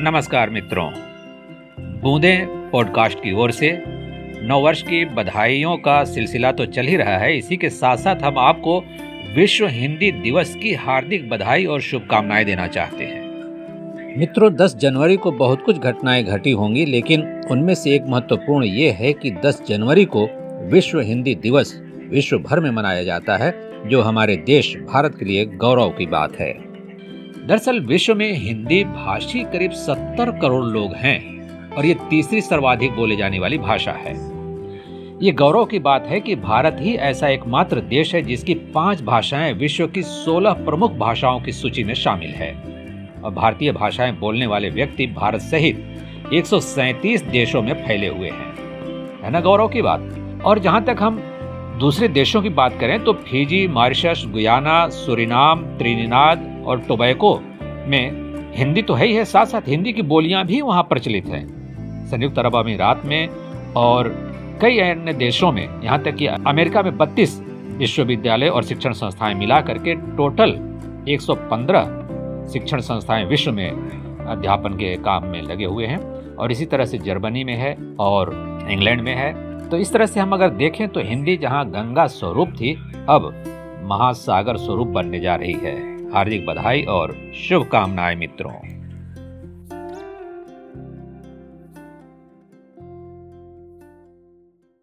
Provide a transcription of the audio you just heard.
नमस्कार मित्रों। बूंदे पॉडकास्ट की ओर से नववर्ष की बधाइयों का सिलसिला तो चल ही रहा है। इसी के साथ साथ हम आपको विश्व हिंदी दिवस की हार्दिक बधाई और शुभकामनाएँ देना चाहते हैं। मित्रों 10 जनवरी को बहुत कुछ घटनाएँ घटी होंगी, लेकिन उनमें से एक महत्वपूर्ण ये है कि 10 जनवरी को विश्व हिंदी दिवस विश्व भर में मनाया जाता है, जो हमारे देश, भारत के लिए गौरव की बात है। दरअसल विश्व में हिंदी भाषी करीब 70 करोड़ लोग हैं और ये तीसरी सर्वाधिक बोले जाने वाली भाषा है। ये गौरव की बात है कि भारत ही ऐसा एकमात्र देश है जिसकी पाँच भाषाएँ विश्व की 16 प्रमुख भाषाओं की सूची में शामिल है। और भारतीय भाषाएँ बोलने वाले व्यक्ति भारत सहित एक देशों में फैले हुए हैं। है ना गौरव की बात? और जहाँ तक हम दूसरे देशों की बात करें तो Fiji, Mauritius, Guyana, Suriname, Trinidad और टोबैको में हिंदी तो है ही है साथ साथ हिंदी की बोलियाँ भी वहाँ प्रचलित हैं। संयुक्त अरब अमीरात में और कई अन्य देशों में, यहाँ तक कि अमेरिका में 32 विश्वविद्यालय और शिक्षण संस्थाएँ मिला करके टोटल 115 शिक्षण संस्थाएँ विश्व में अध्यापन के काम में लगे हुए हैं और इसी तरह से जर्मनी में है और इंग्लैंड में है। तो इस तरह से हम अगर देखें तो हिंदी जहाँ गंगा स्वरूप थी, अब महासागर स्वरूप बनने जा रही है। हार्दिक बधाई और शुभकामनाएँ मित्रों।